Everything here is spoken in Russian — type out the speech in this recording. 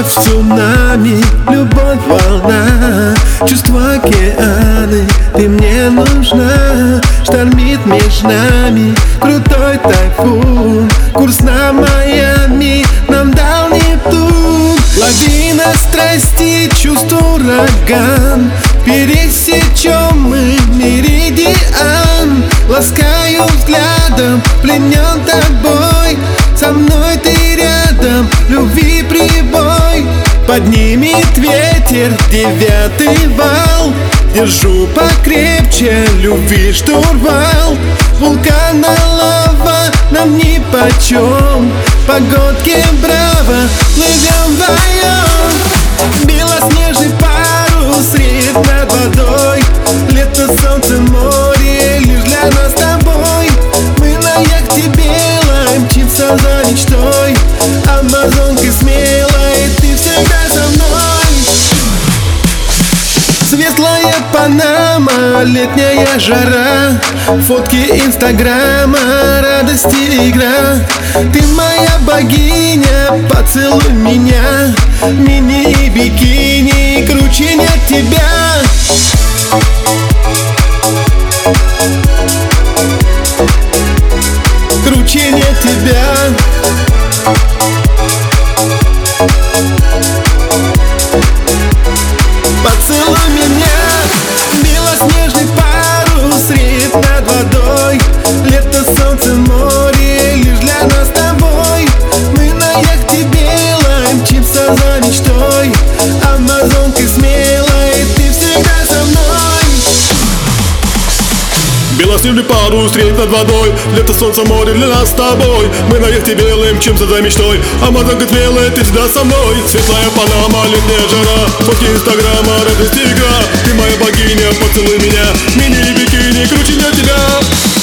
Любовь цунами, любовь волна Чувства океаны, ты мне нужна. Штормит между нами крутой тайфун. Курс на Майами нам дал не Нептун. Лавина страсти, чувств ураган. Пересечем мы меридиан. Ласкаю взглядом, пленен тобой. Поднимет ветер. Девятый вал. Держу покрепче. Любви штурвал Вулкана лава нам ни почем. Погодки браво, плывем вдвоем Панама, летняя жара Фотки инстаграма, радость и игра. Ты моя богиня, поцелуй меня Мини и бикини, круче нет тебя. Круче нет тебя Белоснежный парус стоит над водой? Лето, солнце, море для нас с тобой. Мы на яхте белым, чемся за мечтой. Амазонка смелая, ты всегда со мной. Светлая Панама, летняя жара. Фотки инстаграма, радость игра Ты моя богиня, поцелуй меня. Мини-бикини, круче для тебя